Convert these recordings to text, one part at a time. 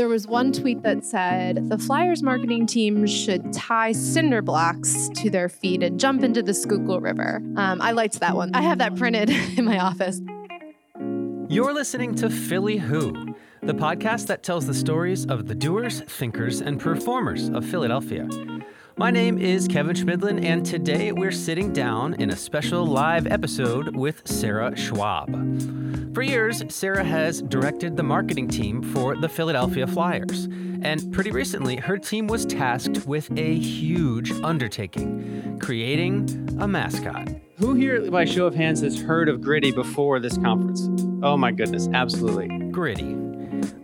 There was one tweet that said the Flyers marketing team should tie cinder blocks to their feet and jump into the Schuylkill River. Um, I liked that one. I have that printed in my office. You're listening to Philly Who, the podcast that tells the stories of the doers, thinkers, and performers of Philadelphia. My name is Kevin Schmidlin, and today we're sitting down in a special live episode with Sarah Schwab. For years, Sarah has directed the marketing team for the Philadelphia Flyers. And pretty recently, her team was tasked with a huge undertaking creating a mascot. Who here, by show of hands, has heard of Gritty before this conference? Oh my goodness, absolutely. Gritty.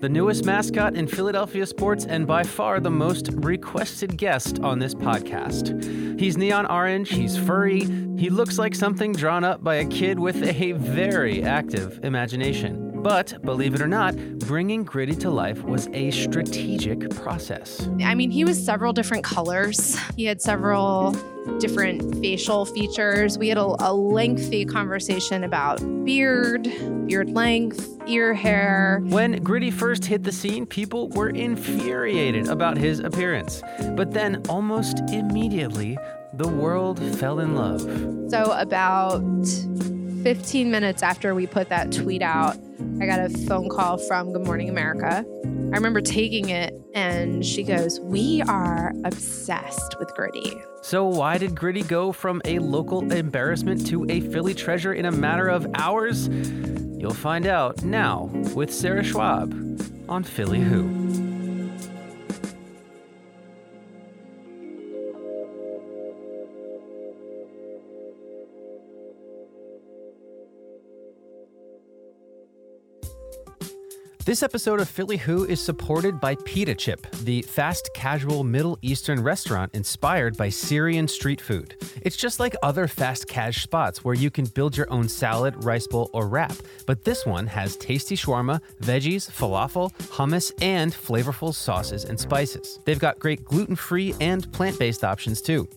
The newest mascot in Philadelphia sports and by far the most requested guest on this podcast. He's neon orange, he's furry, he looks like something drawn up by a kid with a very active imagination. But believe it or not, bringing Gritty to life was a strategic process. I mean, he was several different colors, he had several different facial features. We had a, a lengthy conversation about beard, beard length, ear hair. When Gritty first hit the scene, people were infuriated about his appearance. But then, almost immediately, the world fell in love. So, about 15 minutes after we put that tweet out, I got a phone call from Good Morning America. I remember taking it, and she goes, We are obsessed with Gritty. So, why did Gritty go from a local embarrassment to a Philly treasure in a matter of hours? You'll find out now with Sarah Schwab on Philly Who. This episode of Philly Who is supported by Pita Chip, the fast casual Middle Eastern restaurant inspired by Syrian street food. It's just like other fast cash spots where you can build your own salad, rice bowl, or wrap, but this one has tasty shawarma, veggies, falafel, hummus, and flavorful sauces and spices. They've got great gluten free and plant based options too.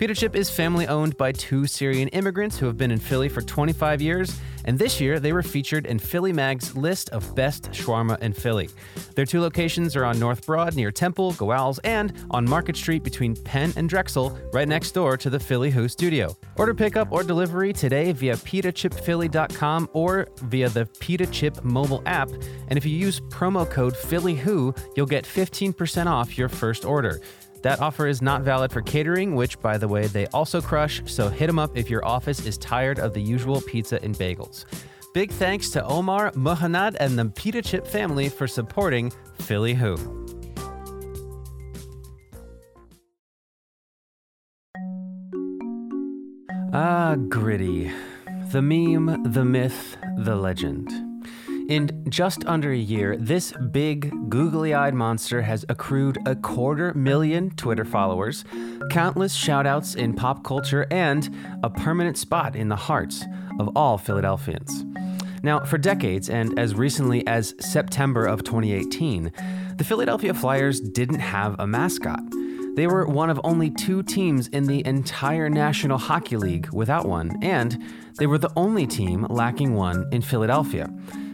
Pita Chip is family owned by two Syrian immigrants who have been in Philly for 25 years, and this year they were featured in Philly Mag's list of best shawarma in Philly. Their two locations are on North Broad near Temple, Gowanus, and on Market Street between Penn and Drexel, right next door to the Philly Who studio. Order pickup or delivery today via pitachipphilly.com or via the Pita Chip mobile app, and if you use promo code PhillyWho, you'll get 15% off your first order. That offer is not valid for catering, which, by the way, they also crush, so hit them up if your office is tired of the usual pizza and bagels. Big thanks to Omar, Mohanad, and the Pita Chip family for supporting Philly Who. Ah, gritty. The meme, the myth, the legend. In just under a year, this big, googly eyed monster has accrued a quarter million Twitter followers, countless shoutouts in pop culture, and a permanent spot in the hearts of all Philadelphians. Now, for decades, and as recently as September of 2018, the Philadelphia Flyers didn't have a mascot. They were one of only two teams in the entire National Hockey League without one, and they were the only team lacking one in Philadelphia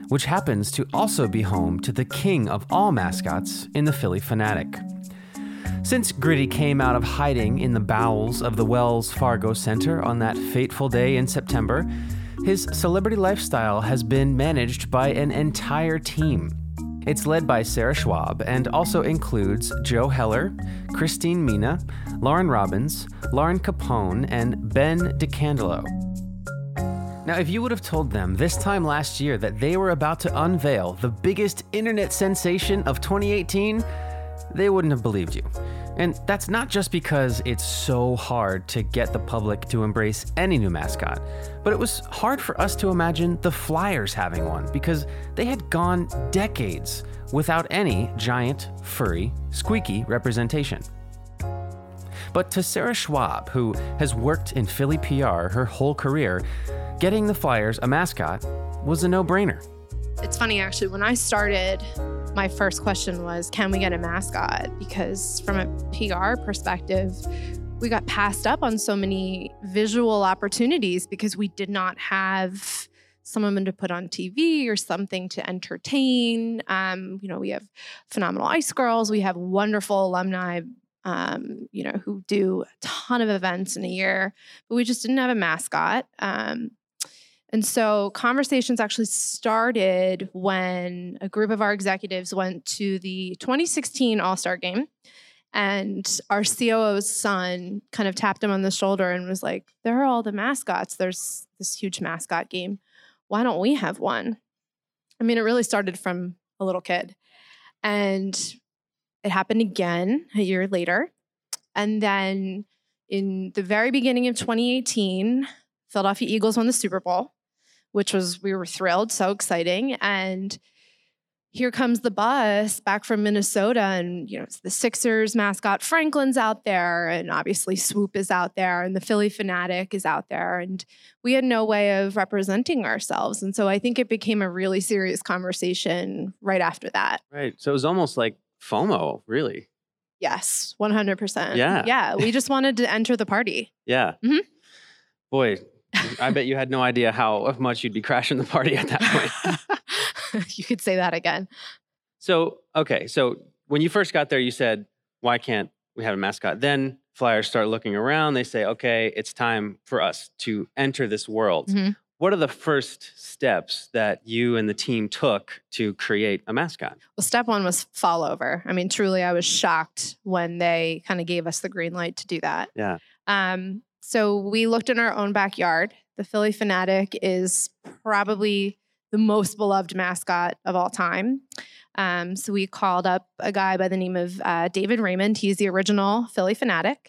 which happens to also be home to the king of all mascots in the Phillie Phanatic. Since Gritty came out of hiding in the bowels of the Wells Fargo Center on that fateful day in September, his celebrity lifestyle has been managed by an entire team. It's led by Sarah Schwab and also includes Joe Heller, Christine Mina, Lauren Robbins, Lauren Capone, and Ben DeCandelo. Now, if you would have told them this time last year that they were about to unveil the biggest internet sensation of 2018, they wouldn't have believed you. And that's not just because it's so hard to get the public to embrace any new mascot, but it was hard for us to imagine the Flyers having one because they had gone decades without any giant, furry, squeaky representation. But to Sarah Schwab, who has worked in Philly PR her whole career, getting the Flyers a mascot was a no brainer. It's funny, actually, when I started, my first question was, can we get a mascot? Because from a PR perspective, we got passed up on so many visual opportunities because we did not have someone to put on TV or something to entertain. Um, you know, we have phenomenal ice girls. We have wonderful alumni, um, you know, who do a ton of events in a year, but we just didn't have a mascot. Um, and so conversations actually started when a group of our executives went to the 2016 All Star game. And our COO's son kind of tapped him on the shoulder and was like, There are all the mascots. There's this huge mascot game. Why don't we have one? I mean, it really started from a little kid. And it happened again a year later. And then in the very beginning of 2018, Philadelphia Eagles won the Super Bowl which was we were thrilled, so exciting. And here comes the bus back from Minnesota, and you know it's the Sixers mascot Franklin's out there, and obviously Swoop is out there, and the Phillie Phanatic is out there, and we had no way of representing ourselves, and so I think it became a really serious conversation right after that. Right. So it was almost like FOMO, really. Yes, one hundred percent. Yeah. Yeah. We just wanted to enter the party. Yeah. Mhm. Boy, I bet you had no idea how much you'd be crashing the party at that point. you could say that again. So, okay. So when you first got there, you said, why can't we have a mascot? Then Flyers start looking around. They say, okay, it's time for us to enter this world. Mhm. What are the first steps that you and the team took to create a mascot? Well, step one was fall over. I mean, truly, I was shocked when they kind of gave us the green light to do that. Yeah. Um, so we looked in our own backyard. The Phillie Phanatic is probably the most beloved mascot of all time. Um, so we called up a guy by the name of uh, David Raymond. He's the original Phillie Phanatic.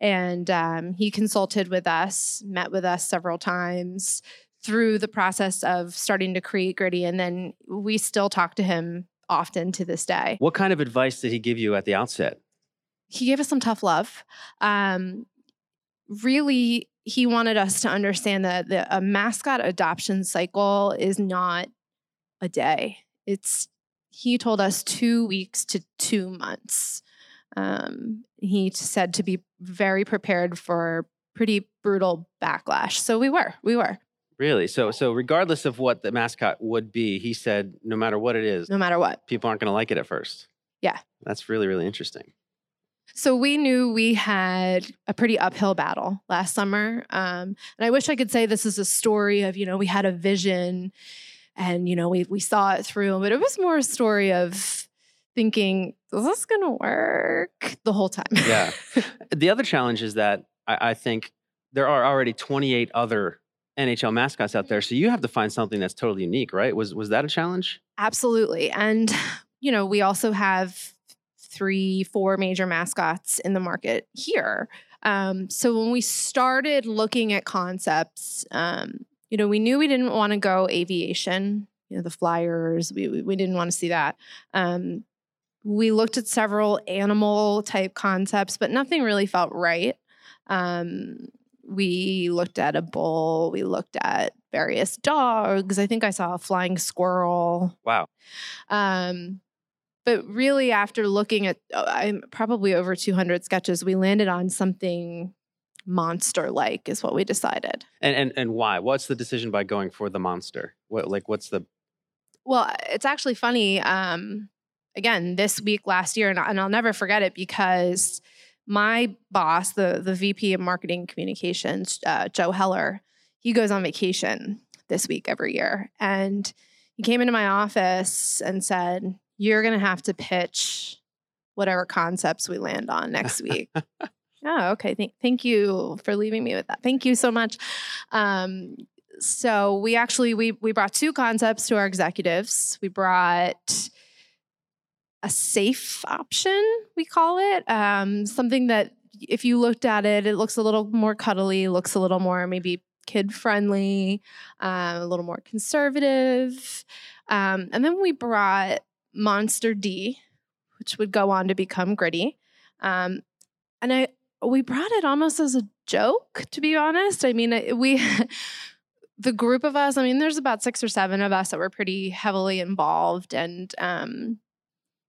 And um, he consulted with us, met with us several times through the process of starting to create Gritty. And then we still talk to him often to this day. What kind of advice did he give you at the outset? he gave us some tough love. Um, really, he wanted us to understand that the, a mascot adoption cycle is not a day. It's he told us two weeks to two months. Um, he said to be very prepared for pretty brutal backlash. So we were, we were, Really? So, so regardless of what the mascot would be, he said, no matter what it is, no matter what. people aren't going to like it at first. Yeah. That's really, really interesting. So we knew we had a pretty uphill battle last summer. Um, and I wish I could say this is a story of, you know, we had a vision and, you know, we, we saw it through, but it was more a story of thinking, is this going to work the whole time? Yeah. the other challenge is that I, I think there are already 28 other NHL mascots out there, so you have to find something that's totally unique, right? Was was that a challenge? Absolutely. And, you know, we also have three, four major mascots in the market here. Um, so when we started looking at concepts, um, you know, we knew we didn't want to go aviation, you know, the flyers, we, we, we didn't want to see that. Um, we looked at several animal type concepts, but nothing really felt right. Um, we looked at a bull, we looked at various dogs. I think I saw a flying squirrel. Wow. Um, but really, after looking at uh, I'm probably over 200 sketches, we landed on something monster like, is what we decided. And and and why? What's the decision by going for the monster? What like what's the Well, it's actually funny. Um, again, this week last year, and, and I'll never forget it because my boss, the the VP of Marketing Communications, uh, Joe Heller, he goes on vacation this week every year, and he came into my office and said, "You're going to have to pitch whatever concepts we land on next week." oh, okay. Thank, thank you for leaving me with that. Thank you so much. Um, so we actually we we brought two concepts to our executives. We brought a safe option, we call it, um, something that if you looked at it, it looks a little more cuddly, looks a little more maybe kid friendly, uh, a little more conservative. Um, and then we brought Monster D, which would go on to become Gritty. Um, and I we brought it almost as a joke, to be honest. I mean, we the group of us. I mean, there's about six or seven of us that were pretty heavily involved, and um,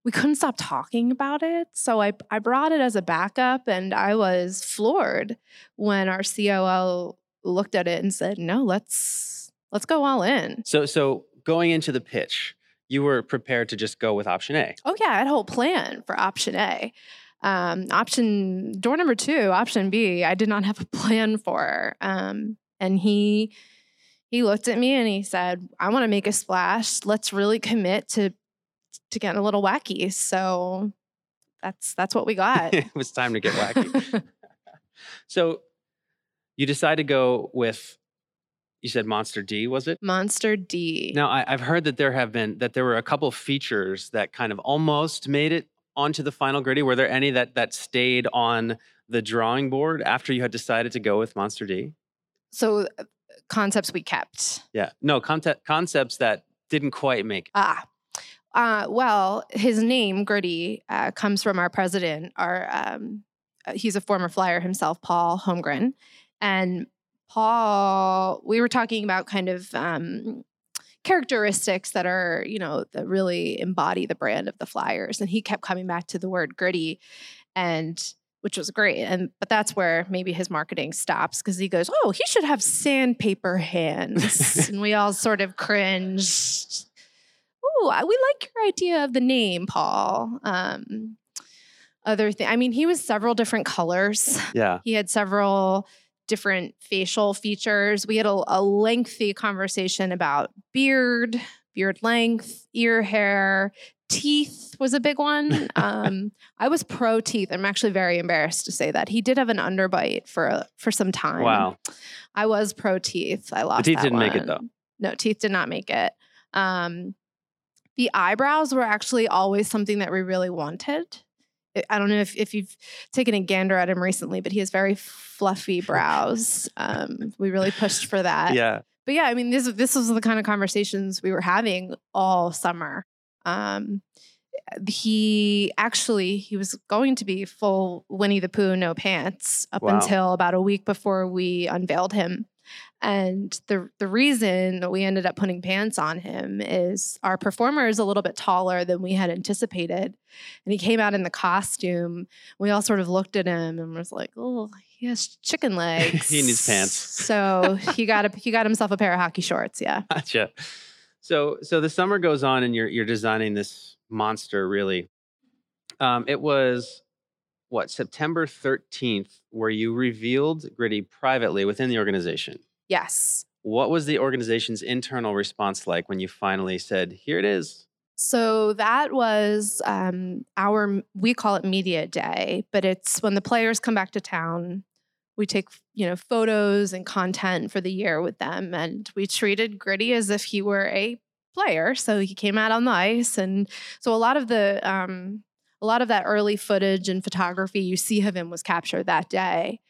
we couldn't stop talking about it. So I I brought it as a backup, and I was floored when our COO looked at it and said, "No, let's." let's go all in. So so going into the pitch, you were prepared to just go with option A. Oh yeah, I had a whole plan for option A. Um, option door number two, option B, I did not have a plan for. Um, and he he looked at me and he said, "I want to make a splash. Let's really commit to to getting a little wacky." So that's that's what we got. it was time to get wacky. so you decide to go with you said Monster D, was it? Monster D. Now I, have heard that there have been that there were a couple features that kind of almost made it onto the final gritty. Were there any that that stayed on the drawing board after you had decided to go with Monster D? So uh, concepts we kept. Yeah. No, concept concepts that didn't quite make it. Ah. Uh, well, his name, Gritty, uh, comes from our president. Our um, uh, he's a former flyer himself, Paul Holmgren, and Paul, we were talking about kind of um, characteristics that are, you know, that really embody the brand of the Flyers. And he kept coming back to the word gritty, and which was great. And but that's where maybe his marketing stops because he goes, "Oh, he should have sandpaper hands," and we all sort of cringed. Oh, we like your idea of the name, Paul. Um, other thing, I mean, he was several different colors. Yeah, he had several different facial features. We had a, a lengthy conversation about beard, beard length, ear hair, teeth was a big one. Um, I was pro teeth. I'm actually very embarrassed to say that he did have an underbite for for some time. Wow, I was pro teeth. I lost. The teeth didn't one. make it though. No, teeth did not make it. Um, the eyebrows were actually always something that we really wanted. I don't know if, if you've taken a gander at him recently, but he has very fluffy brows. Um, we really pushed for that. Yeah. But yeah, I mean, this this was the kind of conversations we were having all summer. Um, he actually he was going to be full Winnie the Pooh, no pants, up Wow. until about a week before we unveiled him. And the the reason that we ended up putting pants on him is our performer is a little bit taller than we had anticipated, and he came out in the costume. We all sort of looked at him and was like, "Oh, he has chicken legs. He needs pants." So he got a he got himself a pair of hockey shorts. Yeah. Gotcha. So so the summer goes on and you're you're designing this monster really. Um, it was what September 13th where you revealed Gritty privately within the organization. Yes. What was the organization's internal response like when you finally said, "Here it is"? So that was um, our we call it media day, but it's when the players come back to town. We take you know photos and content for the year with them, and we treated Gritty as if he were a player. So he came out on the ice, and so a lot of the um, a lot of that early footage and photography you see of him was captured that day.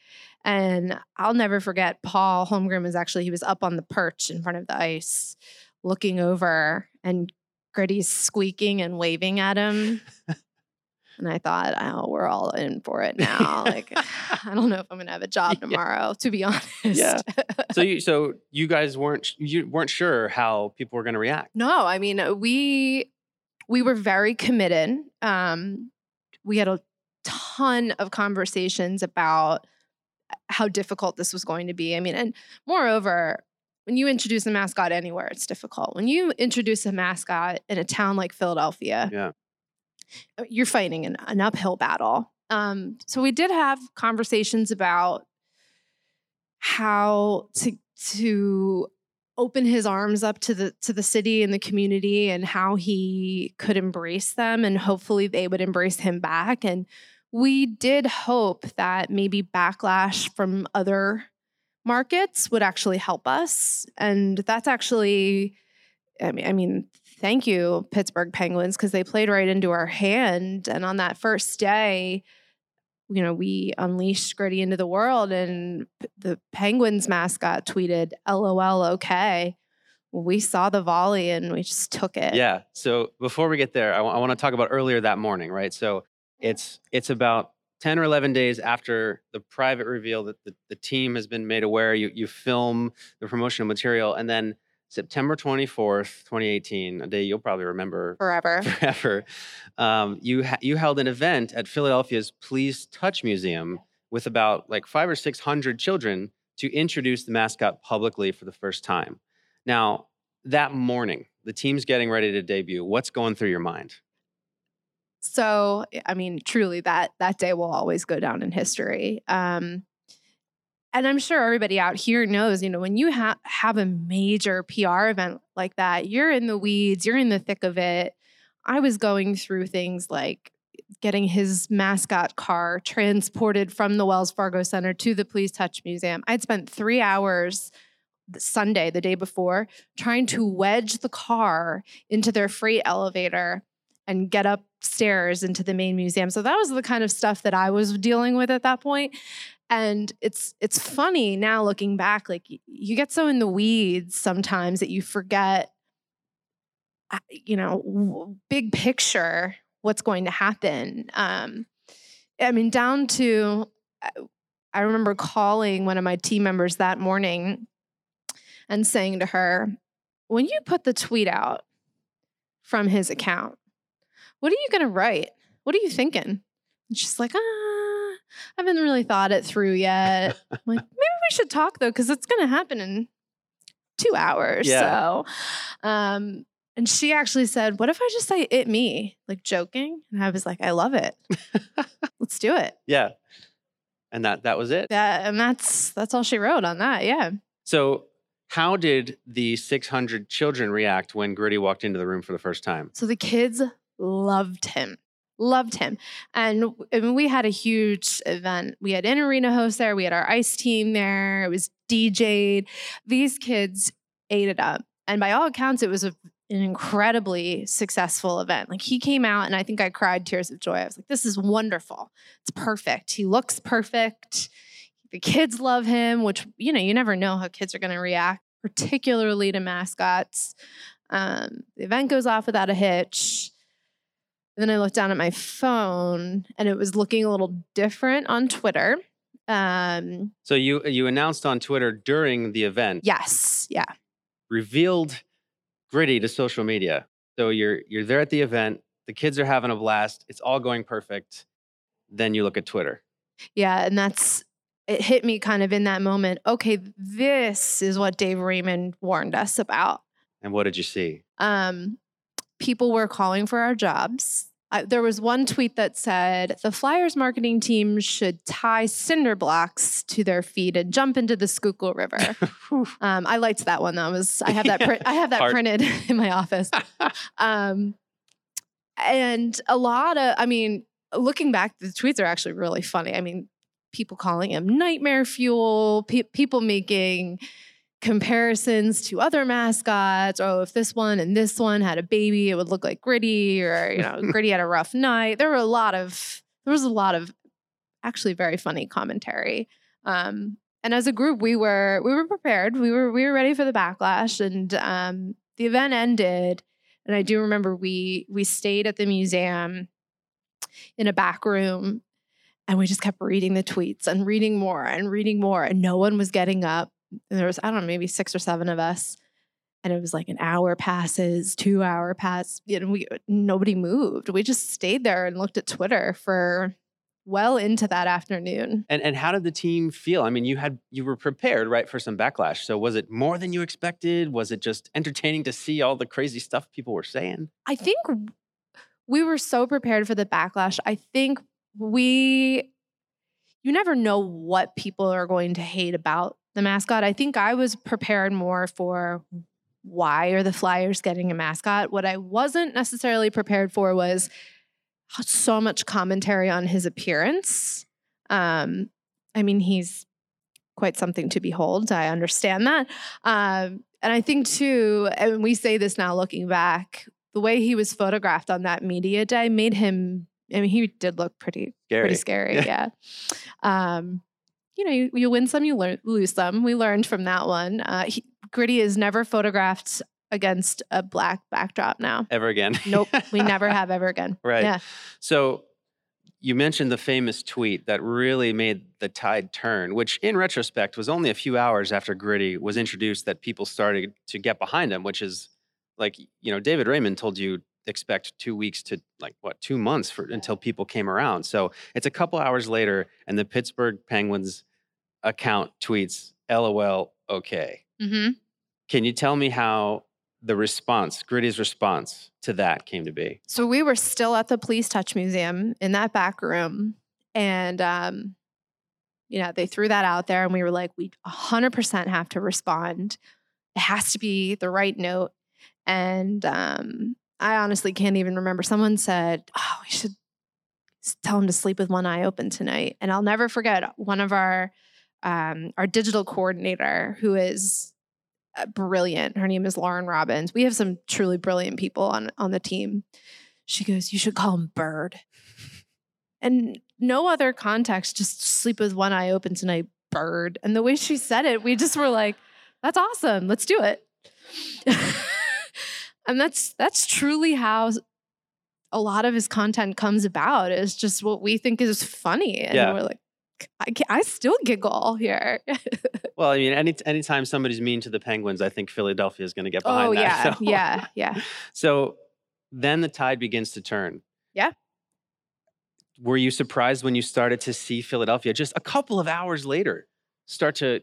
And I'll never forget Paul Holmgren was actually he was up on the perch in front of the ice looking over and Gritty's squeaking and waving at him. and I thought, oh, we're all in for it now. Like, I don't know if I'm gonna have a job Yeah. tomorrow, to be honest. Yeah. So you so you guys weren't you weren't sure how people were going to react. no, I mean, we we were very committed. Um, we had a ton of conversations about how difficult this was going to be. I mean, and moreover, when you introduce a mascot anywhere, it's difficult. When you introduce a mascot in a town like Philadelphia, Yeah. uh, you're fighting an, an uphill battle. Um, so we did have conversations about how to to open his arms up to the to the city and the community and how he could embrace them and hopefully they would embrace him back and we did hope that maybe backlash from other markets would actually help us and that's actually I mean, I mean, thank you, Pittsburgh Penguins, because they played right into our hand. And on that first day, you know, we unleashed Gritty into the world, and the Penguins mascot tweeted, "LOL, okay." We saw the volley and we just took it. Yeah. So before we get there, I want to talk about earlier that morning, right? So it's it's about 10 or 11 days after the private reveal that the, the team has been made aware. You you film the promotional material, and then September 24th, 2018, a day you'll probably remember forever. forever. Um, you ha- you held an event at Philadelphia's Please Touch Museum with about like five or six hundred children to introduce the mascot publicly for the first time. Now, that morning, the team's getting ready to debut. What's going through your mind? So, I mean, truly, that that day will always go down in history. Um, and I'm sure everybody out here knows, you know, when you ha- have a major PR event like that, you're in the weeds, you're in the thick of it. I was going through things like getting his mascot car transported from the Wells Fargo Center to the Please Touch Museum. I'd spent three hours Sunday, the day before, trying to wedge the car into their freight elevator and get upstairs into the main museum. So that was the kind of stuff that I was dealing with at that point. And it's it's funny now looking back like you get so in the weeds sometimes that you forget uh, you know big picture what's going to happen. Um I mean down to uh, I remember calling one of my team members that morning and saying to her, "When you put the tweet out from his account, what are you going to write? What are you thinking? And she's like, ah, I haven't really thought it through yet. I'm like, maybe we should talk though, because it's going to happen in two hours. Yeah. So, um, and she actually said, What if I just say it me? Like joking. And I was like, I love it. Let's do it. Yeah. And that that was it. Yeah, and that's that's all she wrote on that. Yeah. So how did the 600 children react when Gritty walked into the room for the first time? So the kids loved him loved him. And mean, we had a huge event. We had in arena hosts there. We had our ice team there. It was DJ'd. These kids ate it up. And by all accounts, it was a, an incredibly successful event. Like he came out, and I think I cried tears of joy. I was like, this is wonderful. It's perfect. He looks perfect. The kids love him, which, you know, you never know how kids are going to react, particularly to mascots. Um, the event goes off without a hitch then I looked down at my phone and it was looking a little different on Twitter. Um, so you you announced on Twitter during the event. Yes. Yeah. Revealed gritty to social media. So you're you're there at the event. The kids are having a blast. It's all going perfect. Then you look at Twitter. Yeah, and that's it hit me kind of in that moment. Okay, this is what Dave Raymond warned us about. And what did you see? Um, people were calling for our jobs. Uh, there was one tweet that said the Flyers marketing team should tie cinder blocks to their feet and jump into the Schuylkill River. um, I liked that one. That was I have that print, I have that printed in my office. Um, and a lot of, I mean, looking back, the tweets are actually really funny. I mean, people calling him nightmare fuel, pe- people making comparisons to other mascots. Oh, if this one and this one had a baby, it would look like Gritty, or you know, Gritty had a rough night. There were a lot of there was a lot of actually very funny commentary. Um, and as a group, we were we were prepared. We were we were ready for the backlash, and um, the event ended. And I do remember we we stayed at the museum in a back room and we just kept reading the tweets and reading more and reading more and no one was getting up and there was I don't know maybe six or seven of us, and it was like an hour passes, two hour pass, you know, we nobody moved. We just stayed there and looked at Twitter for well into that afternoon. And and how did the team feel? I mean, you had you were prepared, right, for some backlash. So was it more than you expected? Was it just entertaining to see all the crazy stuff people were saying? I think we were so prepared for the backlash. I think we you never know what people are going to hate about the mascot. I think I was prepared more for why are the Flyers getting a mascot? What I wasn't necessarily prepared for was so much commentary on his appearance. Um, I mean, he's quite something to behold. I understand that. Um, and I think, too, and we say this now looking back, the way he was photographed on that media day made him, I mean, he did look pretty scary. Pretty scary, yeah. yeah. Um, you know, you, you win some, you learn, lose some. We learned from that one. Uh, he, Gritty is never photographed against a black backdrop now. Ever again. nope. We never have ever again. Right. Yeah. So you mentioned the famous tweet that really made the tide turn, which in retrospect was only a few hours after Gritty was introduced that people started to get behind him, which is like, you know, David Raymond told you expect two weeks to like what two months for until people came around. So it's a couple hours later, and the Pittsburgh Penguins account tweets, "LOL, okay." Mm-hmm. Can you tell me how the response, Gritty's response to that came to be? So we were still at the Please Touch Museum in that back room. And, um, you know, they threw that out there and we were like, we 100% have to respond. It has to be the right note. And um, I honestly can't even remember. Someone said, oh, we should tell him to sleep with one eye open tonight. And I'll never forget one of our, um, our digital coordinator who is uh, brilliant. Her name is Lauren Robbins. We have some truly brilliant people on on the team. She goes, "You should call him Bird." And no other context, just sleep with one eye open tonight, Bird. And the way she said it, we just were like, "That's awesome. Let's do it." and that's that's truly how a lot of his content comes about. Is just what we think is funny, and yeah. we're like, I, I still giggle here. well, I mean, any anytime somebody's mean to the Penguins, I think Philadelphia is going to get oh, behind oh, that. yeah, so. yeah, yeah. So then the tide begins to turn. Yeah. Were you surprised when you started to see Philadelphia just a couple of hours later start to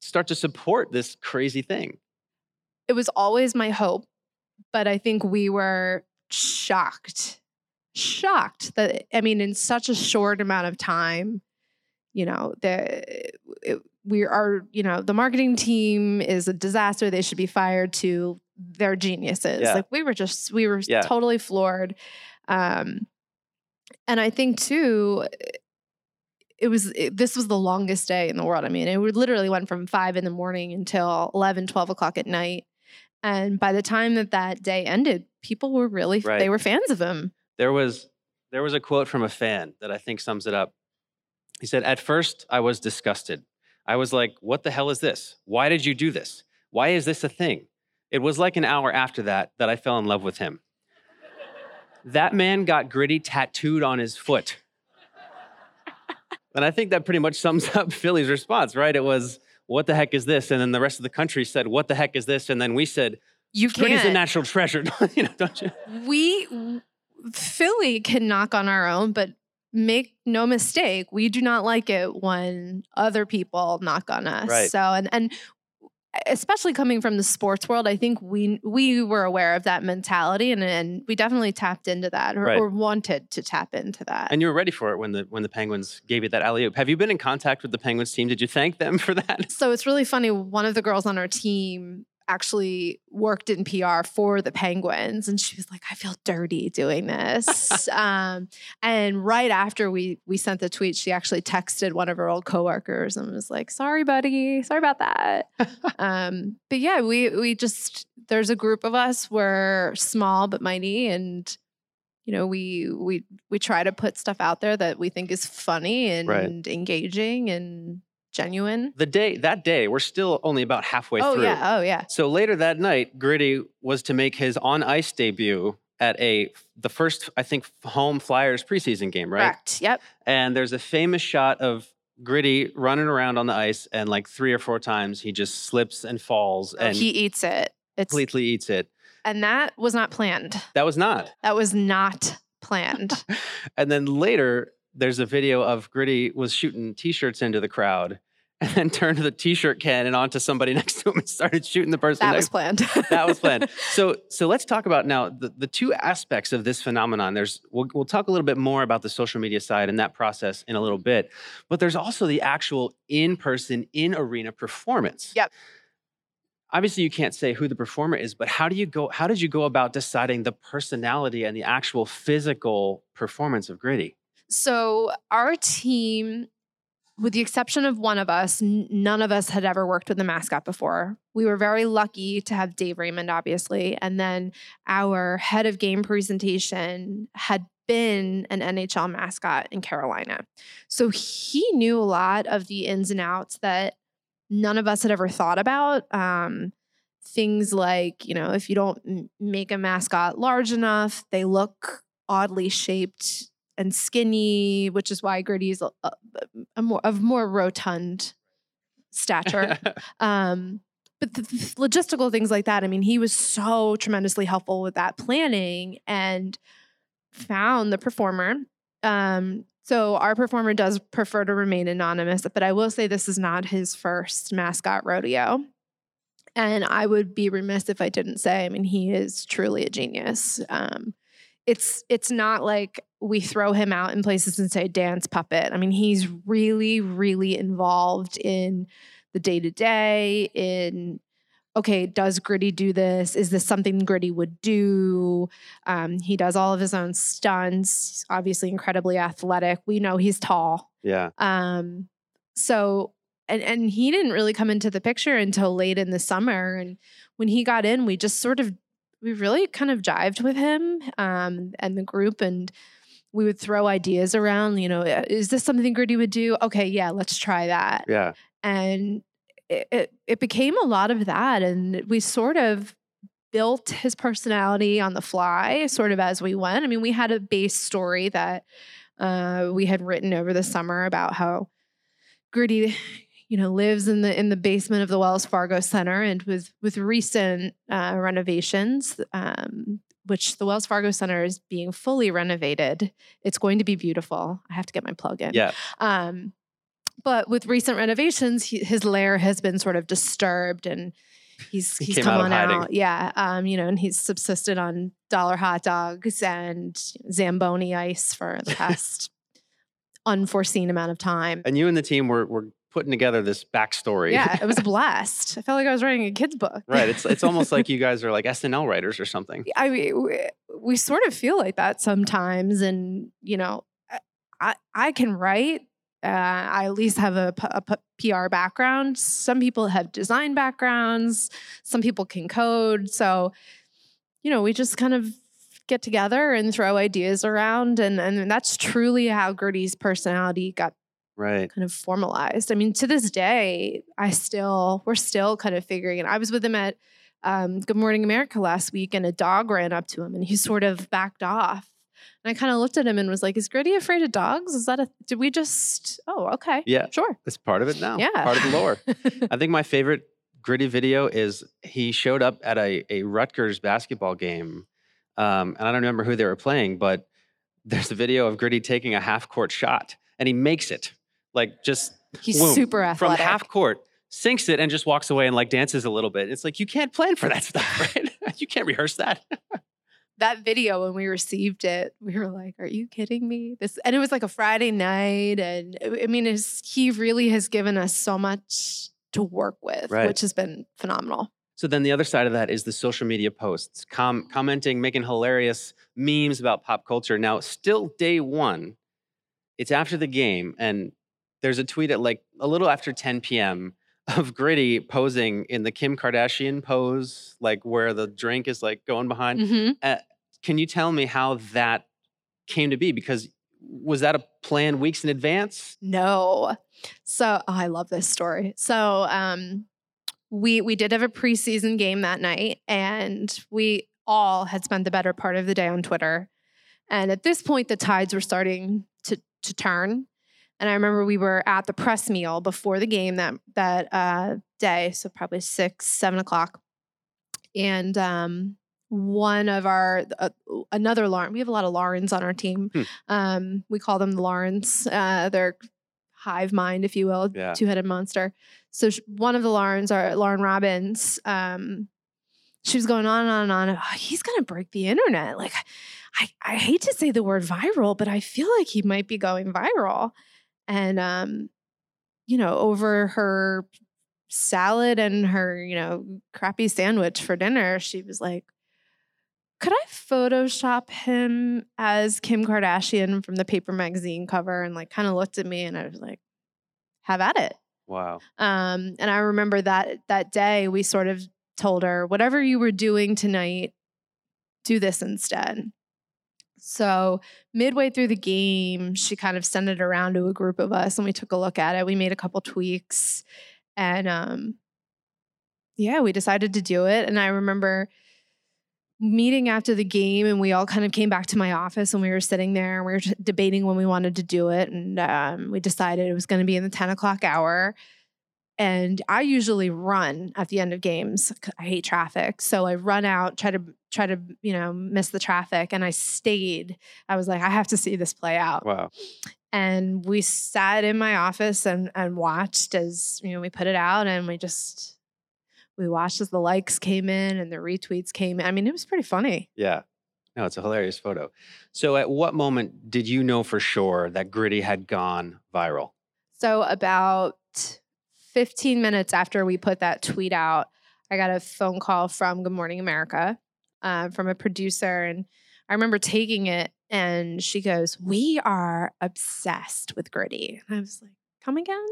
start to support this crazy thing? It was always my hope, but I think we were shocked shocked that I mean in such a short amount of time you know that we are you know the marketing team is a disaster. They should be fired to their geniuses. Yeah. like we were just we were yeah. totally floored. Um and i think too it was it, this was the longest day in the world. I mean it literally went from five in the morning until 11 12 o'clock at night and by the time that that day ended people were really right. they were fans of him there was there was a quote from a fan that i think sums it up he said, At first, I was disgusted. I was like, What the hell is this? Why did you do this? Why is this a thing? It was like an hour after that that I fell in love with him. that man got gritty tattooed on his foot. and I think that pretty much sums up Philly's response, right? It was, What the heck is this? And then the rest of the country said, What the heck is this? And then we said, you can't. Gritty's a natural treasure, you know, don't you? We Philly can knock on our own, but make no mistake, we do not like it when other people knock on us. Right. So and and especially coming from the sports world, I think we we were aware of that mentality and, and we definitely tapped into that or, right. or, wanted to tap into that. And you were ready for it when the when the Penguins gave you that alley oop. Have you been in contact with the Penguins team? Did you thank them for that? So it's really funny. One of the girls on our team actually worked in PR for the Penguins, and she was like, "I feel dirty doing this." um, and right after we we sent the tweet, she actually texted one of her old coworkers and was like, "Sorry, buddy, sorry about that." um, but yeah, we we just there's a group of us. We're small but mighty, and you know we we we try to put stuff out there that we think is funny and right. engaging and genuine. The day that day, we're still only about halfway oh, through. Oh yeah, oh yeah. So later that night, Gritty was to make his on ice debut at a the first I think home Flyers preseason game, right? Correct. Yep. And there's a famous shot of Gritty running around on the ice, and like three or four times he just slips and falls, oh, and he eats it. It's, completely eats it. And that was not planned. That was not. That was not planned. and then later, there's a video of Gritty was shooting t-shirts into the crowd and then turned the t-shirt cannon and onto somebody next to him and started shooting the person. That next. was planned. that was planned. So, so let's talk about now the, the two aspects of this phenomenon. There's we'll, we'll talk a little bit more about the social media side and that process in a little bit, but there's also the actual in-person, in-arena performance. Yep. Obviously, you can't say who the performer is, but how do you go? How did you go about deciding the personality and the actual physical performance of Gritty? So our team with the exception of one of us, none of us had ever worked with a mascot before. We were very lucky to have Dave Raymond, obviously. And then our head of game presentation had been an NHL mascot in Carolina. So he knew a lot of the ins and outs that none of us had ever thought about. Um, things like, you know, if you don't make a mascot large enough, they look oddly shaped and skinny, which is why Gritty's a, a, a more of more rotund stature. um, but the, the logistical things like that, I mean, he was so tremendously helpful with that planning and found the performer. Um, so our performer does prefer to remain anonymous, but I will say this is not his first mascot rodeo. And I would be remiss if I didn't say, I mean, he is truly a genius. Um, it's it's not like we throw him out in places and say dance puppet. I mean, he's really, really involved in the day to day, in okay, does Gritty do this? Is this something Gritty would do? Um, he does all of his own stunts. He's obviously incredibly athletic. We know he's tall. Yeah. Um, so and and he didn't really come into the picture until late in the summer. And when he got in, we just sort of we really kind of jived with him um, and the group and we would throw ideas around you know is this something gritty would do? Okay yeah let's try that. Yeah. and it, it, it became a lot of that and we sort of built his personality on the fly sort of as we went. I mean we had a base story that uh, we had written over the summer about how gritty you know lives in the in the basement of the wells fargo center and with with recent uh, renovations um, which the wells fargo center is being fully renovated it's going to be beautiful i have to get my plug in Yeah. um, but with recent renovations, he, his lair has been sort of disturbed, and he's He he's come out on hiding. out. Yeah, um, you know, and he's subsisted on dollar hot dogs and zamboni ice for the past unforeseen amount of time. And you and the team were were putting together this backstory. Yeah, it was a blast. I felt like I was writing a kid's book. right. It's it's almost like you guys are like SNL writers or something. I mean, we, we sort of feel like that sometimes, and you know, I- I can write. Uh, I at least have a PR background. Some people have design backgrounds. Some people can code. So, you know, we just kind of get together and throw ideas around, and and that's truly how Gritty's personality got Right. kind of formalized. I mean, to this day, I still we're still kind of figuring and I was with him at um, Good Morning America last week, and a dog ran up to him, and he sort of backed off. And I kind of looked at him and was like, "Is Gritty afraid of dogs? Is that a? Did we just? Oh, okay, Yeah. sure, It's part of it now. yeah, Part of the lore. I think my favorite gritty video is he showed up at a, a Rutgers basketball game. Um, and I don't remember who they were playing, but there's a video of Gritty taking a half court shot and he makes it. Like just He's super from half court, sinks it and just walks away and like dances a little bit. It's like you can't plan for that stuff, right? you can't rehearse that. that video when we received it, we were like, "Are you kidding me?" This and it was like a Friday night, and uh, I mean, he really has given us so much to work with, Right. which has been phenomenal. So then the other side of that is the social media posts, com- mm-hmm. commenting, making hilarious memes about pop culture. Now, still day one, it's after the game, and there's a tweet at like a little after 10 p.m. of Gritty posing in the Kim Kardashian pose, like where the drink is like going behind. Mhm. Can you tell me how that came to be? Because was that a plan weeks in advance? No. So oh, I love this story. So um we we did have a preseason game that night and we all had spent the better part of the day on Twitter. And at this point the tides were starting to to turn. And I remember we were at the press meal before the game that that uh day, so probably six, seven o'clock. And um one of our uh, another Lauren, we have a lot of Laurens on our team. Hmm. Um, we call them the Laurens. Uh, they're hive mind, if you will, Yeah. two headed monster. So sh- one of the Laurens, are Lauren Robbins. Um, she was going on and on and on. "Oh, he's gonna break the internet. Like, I, I hate to say the word viral, but I feel like he might be going viral. And um, you know, over her salad and her, you know, crappy sandwich for dinner, she was like, could I Photoshop him as Kim Kardashian from the paper magazine cover? And like kind of looked at me and I was like, have at it. Wow. Um, and I remember that that day we sort of told her, whatever you were doing tonight, do this instead. So midway through the game, she kind of sent it around to a group of us and we took a look at it. We made a couple tweaks and um yeah, we decided to do it. And I remember meeting after the game and we all kind of came back to my office and we were sitting there and we were debating when we wanted to do it and um, we decided it was going to be in the 10 o'clock hour and i usually run at the end of games. i hate traffic so i run out try to try to you know miss the traffic and i stayed i was like i have to see this play out Wow. and we sat in my office and and watched as you know we put it out and we just we watched as the likes came in and the retweets came in. I mean, it was pretty funny. Yeah. No, it's a hilarious photo. So, at what moment did you know for sure that Gritty had gone viral? So, about 15 minutes after we put that tweet out, I got a phone call from Good Morning America uh, from a producer. And I remember taking it, and she goes, We are obsessed with Gritty. And I was like, Come again?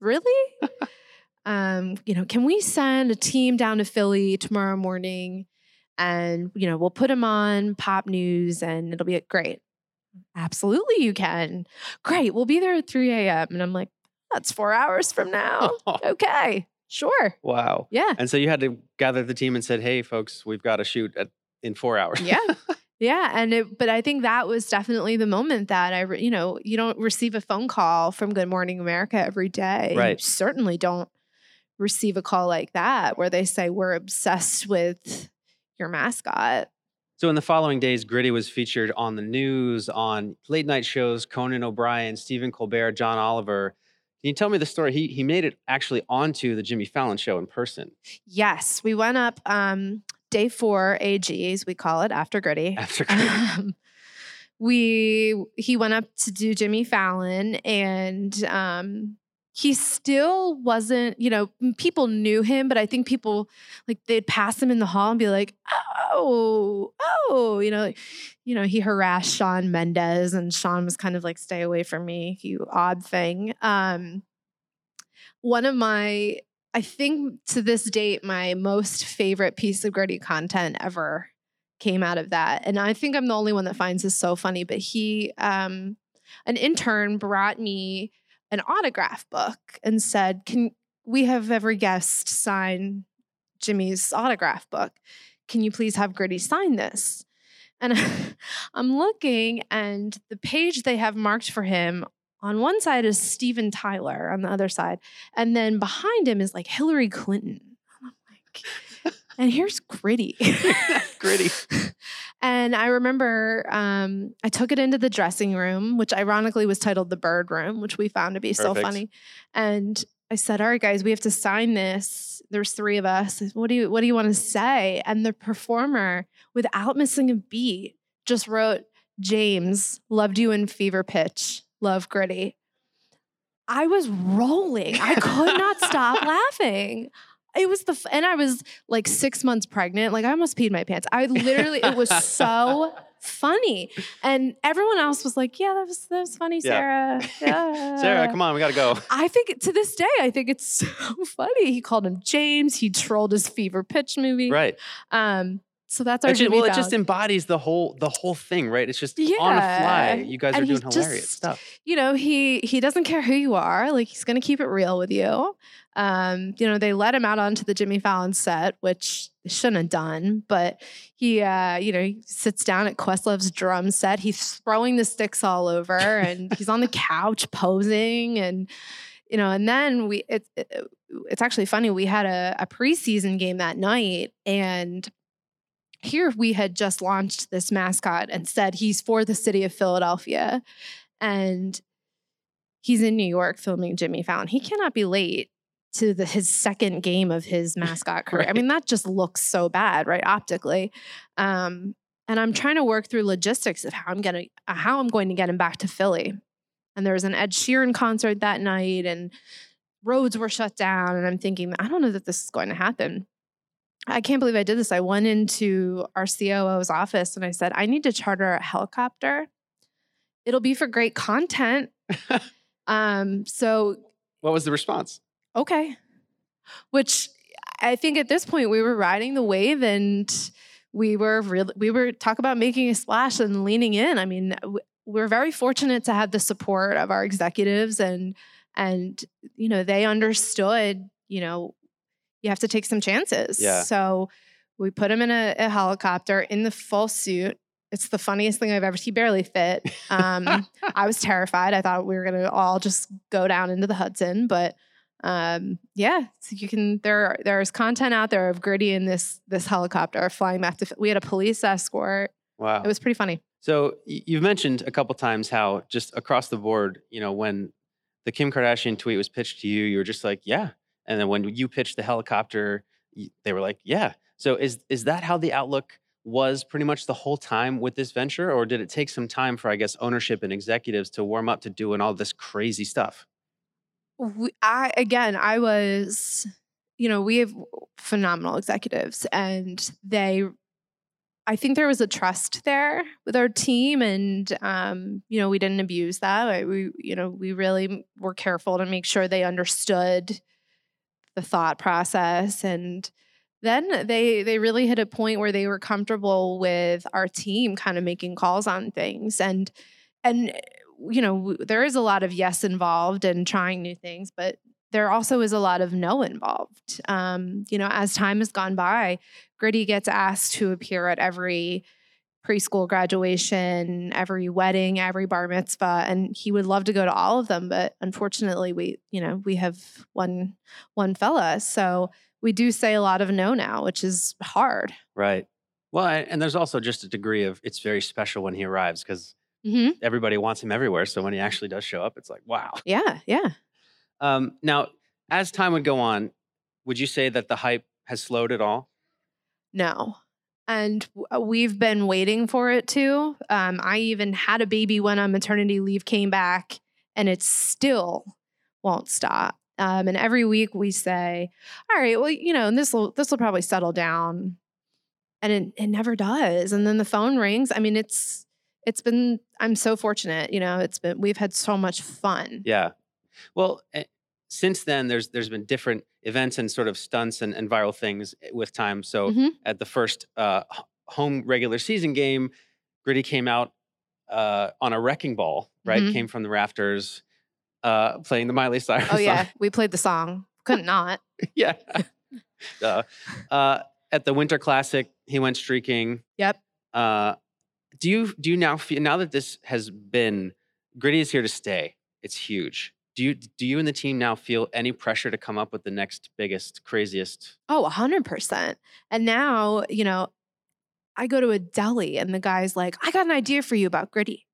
Really? um, you know, can we send a team down to Philly tomorrow morning? and you know we'll put him on pop news and it'll be great absolutely you can great we'll be there at 3 a.m and i'm like that's four hours from now. Okay. Sure. Wow. Yeah. And so you had to gather the team and said hey folks we've got to shoot at, in four hours. Yeah. Yeah and it, but i think that was definitely the moment that i you know you don't receive a phone call from good morning america every day. Right. you certainly don't receive a call like that where they say we're obsessed with your mascot. So in the following days, Gritty was featured on the news, on late night shows, Conan O'Brien, Stephen Colbert, John Oliver. Can you tell me the story? He he made it actually onto the Jimmy Fallon show in person. Yes, we went up um, day four AGs we call it, after Gritty. After Gritty. Um, we he went up to do Jimmy Fallon, and um, he still wasn't, you know, people knew him, but I think people like they'd pass him in the hall and be like, oh, oh, you know, you know, he harassed Shawn Mendes and Shawn was kind of like, stay away from me, you odd thing. Um, one of my, I think to this date, my most favorite piece of Gritty content ever came out of that. And I think I'm the only one that finds this so funny, but he, um, an intern brought me an autograph book and said, Can we have every guest sign Jimmy's autograph book? Can you please have Gritty sign this? And I'm looking, and the page they have marked for him on one side is Steven Tyler, on the other side. And then behind him is like Hillary Clinton. I'm like, and here's Gritty. Gritty. And I remember um, I took it into the dressing room, which ironically was titled the bird room, which we found to be Perfect. so funny. And I said, "All right, guys, we have to sign this. There's three of us. What do you What do you want to say?" And the performer, without missing a beat, just wrote, "James loved you in fever pitch. Love gritty." I was rolling. I could not stop laughing it was the and I was like six months pregnant. Like I almost peed my pants. I literally it was so funny, and everyone else was like, "Yeah, that was that was funny, Sarah. Yeah. Sarah, come on, we gotta go." I think to this day, I think it's so funny. He called him James. He trolled his fever pitch movie. Right. Um. So that's our just, well. It just embodies the whole the whole thing, right? It's just yeah. on the fly. You guys and are doing hilarious just, stuff. You know, he he doesn't care who you are. Like he's gonna keep it real with you. Um, you know, they let him out onto the Jimmy Fallon set, which they shouldn't have done, but he, uh, you know, he sits down at Questlove's drum set. He's throwing the sticks all over and he's on the couch posing and, you know, and then we, it, it it's actually funny. We had a, a preseason game that night and here we had just launched this mascot and said he's for the city of Philadelphia. And he's in New York filming Jimmy Fallon. He cannot be late to the, his second game of his mascot career. right. I mean, that just looks so bad, right? Optically. Um, and I'm trying to work through logistics of how I'm gonna how I'm going to get him back to Philly. And there was an Ed Sheeran concert that night, and roads were shut down. And I'm thinking, I don't know that this is going to happen. I can't believe I did this. I went into our COO's office and I said, I need to charter a helicopter. It'll be for great content. um, so what was the response? okay. Which I think at this point we were riding the wave and we were really, we were talk about making a splash and leaning in. I mean, we're very fortunate to have the support of our executives and, and, you know, they understood, you know, you have to take some chances. Yeah. So we put him in a, a helicopter in the full suit it's the funniest thing I've ever. He barely fit. Um, I was terrified. I thought we were gonna all just go down into the Hudson, but um, yeah, so you can there there's content out there of Gritty in this this helicopter flying back to. We had a police escort. Wow, it was pretty funny. So you've mentioned a couple times how just across the board, you know, when the Kim Kardashian tweet was pitched to you, you were just like, yeah. And then when you pitched the helicopter, they were like, yeah. So is is that how the outlook was pretty much the whole time with this venture, or did it take some time for I guess ownership and executives to warm up to doing all this crazy stuff? we, I again, I was, you know, we have phenomenal executives, and they, I think there was a trust there with our team, and um, you know, we didn't abuse that. We, you know, we really were careful to make sure they understood the thought process and then they they really hit a point where they were comfortable with our team kind of making calls on things and and you know there is a lot of yes involved and trying new things but there also is a lot of no involved. Um, you know as time has gone by gritty gets asked to appear at every preschool graduation every wedding every bar mitzvah and he would love to go to all of them but unfortunately we you know we have one one fella so we do say a lot of no now which is hard Right. Well, and there's also just a degree of it's very special when he arrives because hmm everybody wants him everywhere. So when he actually does show up, it's like, wow. yeah yeah Um, now, as time would go on, would you say that the hype has slowed at all? No. And uh, we've been waiting for it to. Um, I even had a baby when on maternity leave, came back, and it still won't stop. Um, and every week we say, "All right, well, you know, and this will this will probably settle down," and it it never does. And then the phone rings. I mean, it's it's been. I'm so fortunate. You know, it's been. We've had so much fun. Yeah. Well, since then, there's there's been different events and sort of stunts and, and viral things eh, with time. So Mhm. at the first uh, home regular season game, Gritty came out uh, on a wrecking ball. Right, Mhm. came from the rafters, uh, playing the Miley Cyrus. Oh song. yeah, we played the song. Couldn't not. yeah. Uh, at the Winter Classic, he went streaking. Yep. Uh, do you do you now feel now that this has been Gritty is here to stay? It's huge. Do you do you and the team now feel any pressure to come up with the next biggest, craziest? Oh, 100%. And now, you know, I go to a deli and the guy's like, I got an idea for you about gritty.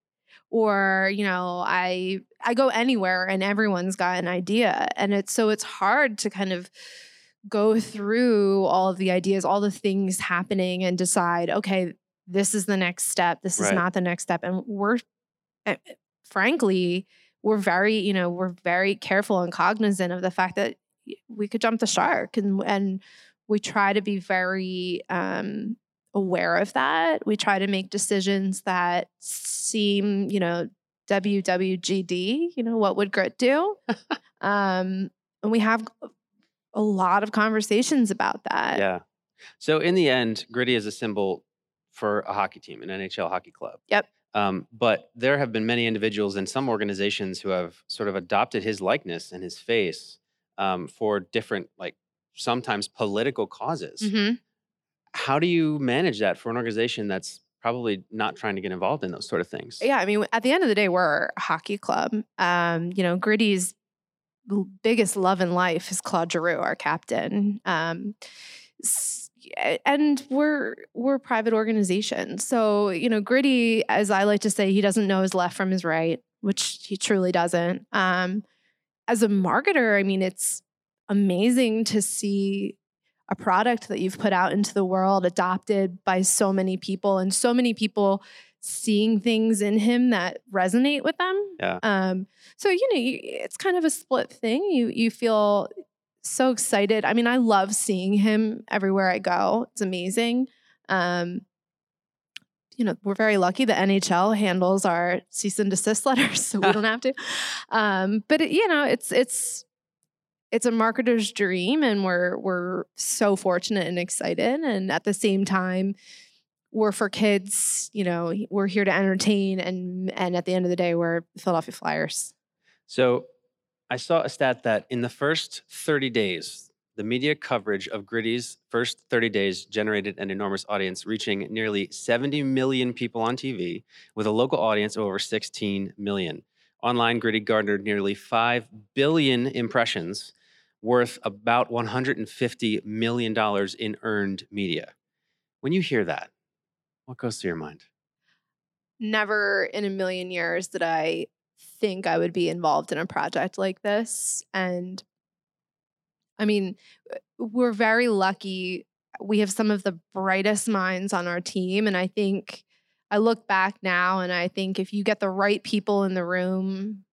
Or, you know, I I go anywhere and everyone's got an idea. And it's so it's hard to kind of go through all of the ideas, all the things happening and decide, okay, this is the next step. This is not the next step. And we're eh, frankly, we're very, you know, we're very careful and cognizant of the fact that we could jump the shark and and we try to be very um aware of that. We try to make decisions that seem, you know, WWGD, you know, what would grit do? um and we have a lot of conversations about that. yeah. So in the end, Gritty is a symbol for a hockey team, an NHL hockey club. Yep. Um, but there have been many individuals and some organizations who have sort of adopted his likeness and his face um, for different, like sometimes political causes. Mhm. How do you manage that for an organization that's probably not trying to get involved in those sort of things? Yeah, I mean, at the end of the day, we're a hockey club. Um, you know, Gritty's biggest love in life is Claude Giroux, our captain. Um, s- a- and we're we're a private organization, so you know, Gritty, as I like to say, he doesn't know his left from his right, which he truly doesn't. Um, as a marketer, I mean, it's amazing to see a product that you've put out into the world adopted by so many people and so many people seeing things in him that resonate with them. Yeah. Um, so you know, you, it's kind of a split thing. You you feel so excited. I mean, I love seeing him everywhere I go. It's amazing. Um, you know, we're very lucky. The NHL handles our cease and desist letters, so we don't have to. Um, but it, you know, it's it's it's a marketer's dream, and we're we're so fortunate and excited. And at the same time, we're for kids. You know, we're here to entertain, and and at the end of the day, we're Philadelphia Flyers. So I saw a stat that in the first 30 days, the media coverage of Gritty's first 30 days generated an enormous audience, reaching nearly 70 million people on TV, with a local audience of over 16 million. Online, Gritty garnered nearly 5 billion impressions, worth about $150 million in earned media. When you hear that, what goes through your mind? never in a million years did I think I would be involved in a project like this. And I mean, uh, we're very lucky. We have some of the brightest minds on our team. And I think I look back now and I think if you get the right people in the room,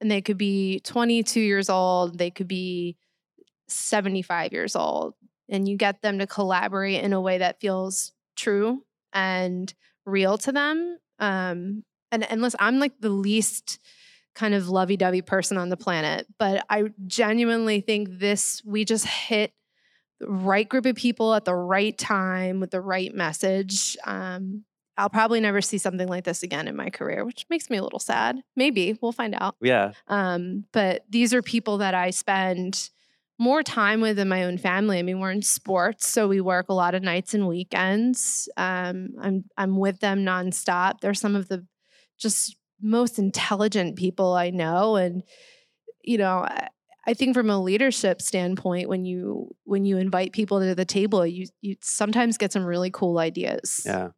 and they could be 22 years old, they could be 75 years old, and you get them to collaborate in a way that feels true and real to them. Um, and, listen, I'm like the least kind of lovey dovey person on the planet, but I genuinely think this, we just hit the right group of people at the right time with the right message. Um, I'll probably never see something like this again in my career, which makes me a little sad. Maybe we'll find out. Yeah. Um, but these are people that I spend more time with than my own family. I mean, we're in sports, so we work a lot of nights and weekends. Um, I'm I'm with them nonstop. They're some of the just most intelligent people I know, and you know. I, I think from a leadership standpoint, when you when you invite people to the table, you you sometimes get some really cool ideas. Yeah.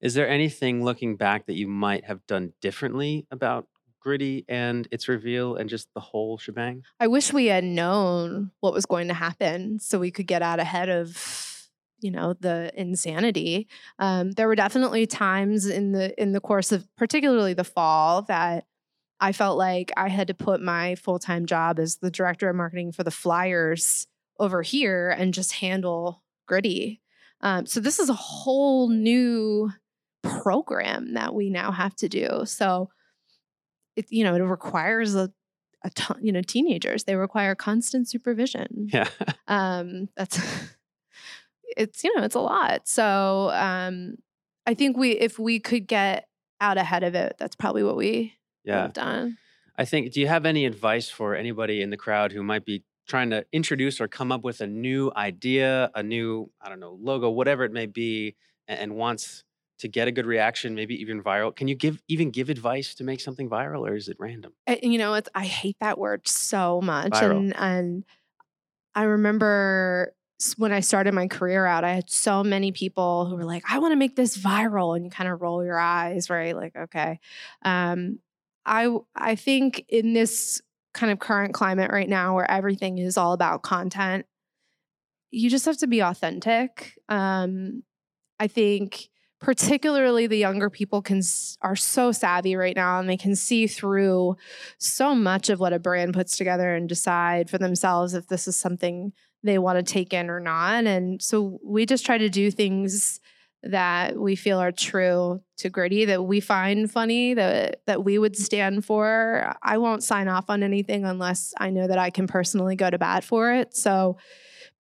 Is there anything looking back that you might have done differently about Gritty and its reveal and just the whole shebang? I wish we had known what was going to happen so we could get out ahead of you know the insanity um, there were definitely times in the in the course of particularly the fall that i felt like i had to put my full-time job as the director of marketing for the flyers over here and just handle gritty. Um, so this is a whole new program that we now have to do. So it you know it requires a a ton, you know teenagers they require constant supervision. Yeah. um that's it's you know it's a lot so um i think we if we could get out ahead of it that's probably what we yeah. have done I think, do you have any advice for anybody in the crowd who might be trying to introduce or come up with a new idea, a new, I don't know, logo, whatever it may be, and, and wants to get a good reaction, maybe even viral? Can you give even give advice to make something viral, or is it random? You know it's i hate that word so much Viral. and and i remember when i started my career out i had so many people who were like i want to make this viral and you kind of roll your eyes right? Like okay. Um i i think in this kind of current climate right now where everything is all about content you just have to be authentic. Um i think particularly the younger people can are so savvy right now and they can see through so much of what a brand puts together and decide for themselves if this is something they want to take in or not and so we just try to do things that we feel are true to gritty that we find funny that that we would stand for. I won't sign off on anything unless i know that i can personally go to bat for it. So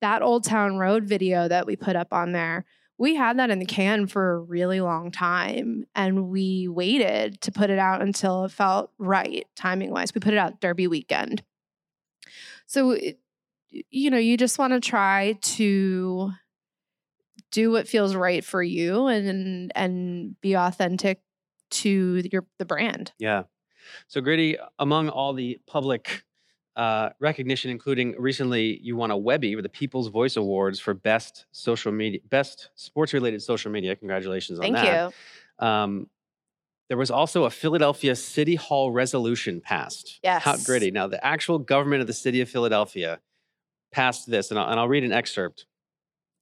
that old town road video that we put up on there we had that in the can for a really long time and we waited to put it out until it felt right timing wise we put it out derby weekend. So it, you know you just want to try to do what feels right for you and and be authentic to your the brand Yeah. So Gritty, among all the public uh, recognition, including recently you won a Webby with the People's Voice Awards for best social media, best sports-related social media. Congratulations on thank that. Thank you Um, there was also a Philadelphia City Hall resolution passed. Yes. How gritty. Now, the actual government of the city of Philadelphia passed this, and I'll, and I'll read an excerpt.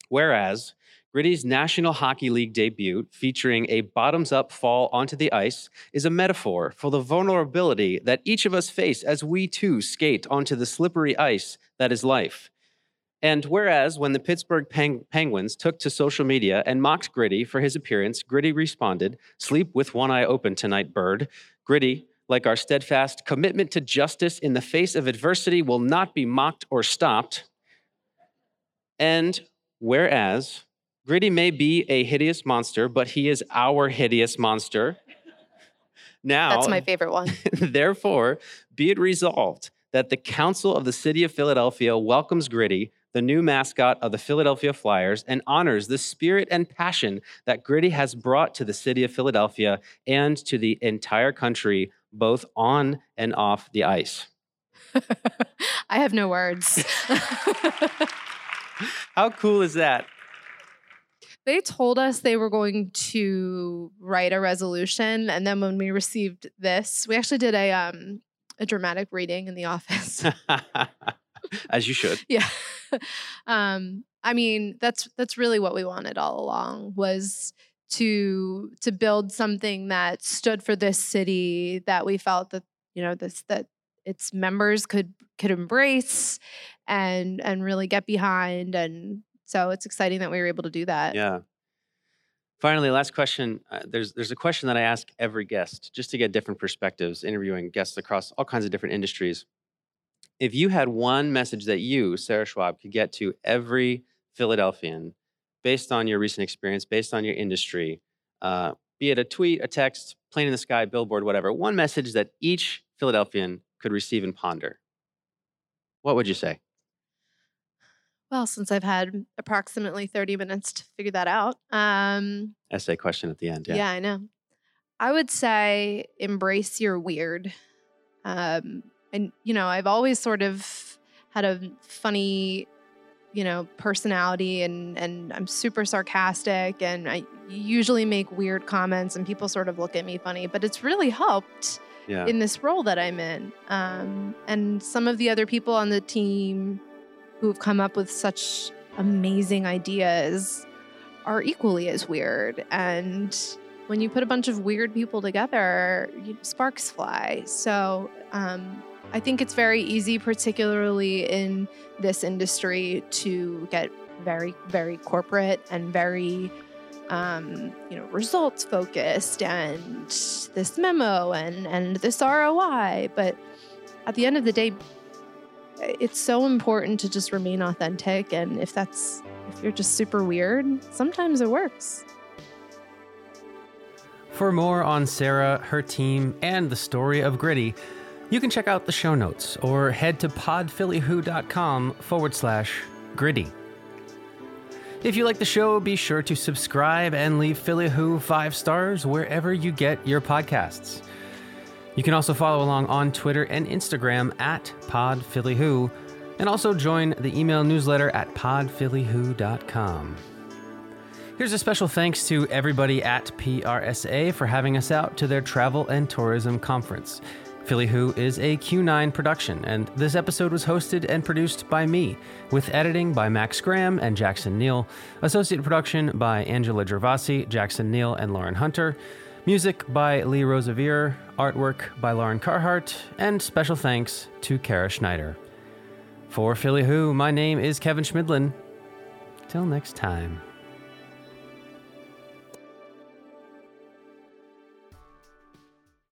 Whereas Gritty's National Hockey League debut, featuring a bottoms up fall onto the ice, is a metaphor for the vulnerability that each of us face as we too skate onto the slippery ice that is life. And whereas when the Pittsburgh Peng- Penguins took to social media and mocked Gritty for his appearance, Gritty responded, Sleep with one eye open tonight, bird. Gritty, like our steadfast commitment to justice in the face of adversity, will not be mocked or stopped. And whereas Gritty may be a hideous monster, but he is our hideous monster. Now, that's my favorite one Therefore, be it resolved that the Council of the City of Philadelphia welcomes Gritty, the new mascot of the Philadelphia Flyers, and honors the spirit and passion that Gritty has brought to the city of Philadelphia and to the entire country, both on and off the ice. i have no words How cool is that? they told us they were going to write a resolution and then when we received this we actually did a um a dramatic reading in the office As you should. Yeah. um, I mean, that's that's really what we wanted all along was to to build something that stood for this city that we felt that you know this that its members could could embrace and and really get behind and so it's exciting that we were able to do that Yeah. Finally, last question. Uh, there's there's a question that I ask every guest just to get different perspectives, interviewing guests across all kinds of different industries. If you had one message that you, Sarah Schwab, could get to every Philadelphian based on your recent experience, based on your industry, uh, be it a tweet, a text, plane in the sky, billboard, whatever, one message that each Philadelphian could receive and ponder, what would you say? well since i've had approximately 30 minutes to figure that out um Essay question at the end. yeah, Yeah. i know i would say embrace your weird um and you know i've always sort of had a funny you know personality and and i'm super sarcastic and i usually make weird comments and people sort of look at me funny but it's really helped Yeah. in this role that I'm in. Um, and some of the other people on the team who have come up with such amazing ideas are equally as weird. And when you put a bunch of weird people together, you, sparks fly. So um, I think it's very easy, particularly in this industry, to get very, very corporate and very um, you know, results focused and this memo and and this ROI. But at the end of the day, it's so important to just remain authentic. And if that's if you're just super weird, sometimes it works. For more on Sarah, her team, and the story of Gritty, you can check out the show notes or head to podphillywho.com forward slash gritty. If you like the show, be sure to subscribe and leave Philly Who five stars wherever you get your podcasts. You can also follow along on Twitter and Instagram at PodPhillyWho, and also join the email newsletter at podphillywho.com. Here's a special thanks to everybody at PRSA for having us out to their travel and tourism conference. Philly Who is a Q9 production, and this episode was hosted and produced by me, with editing by Max Graham and Jackson Neal, associate production by Angela Gervasi, Jackson Neal, and Lauren Hunter, music by Lee Rosevere, artwork by Lauren Carhart, and special thanks to Kara Schneider. For Philly Who, my name is Kevin Schmidlin. Till next time.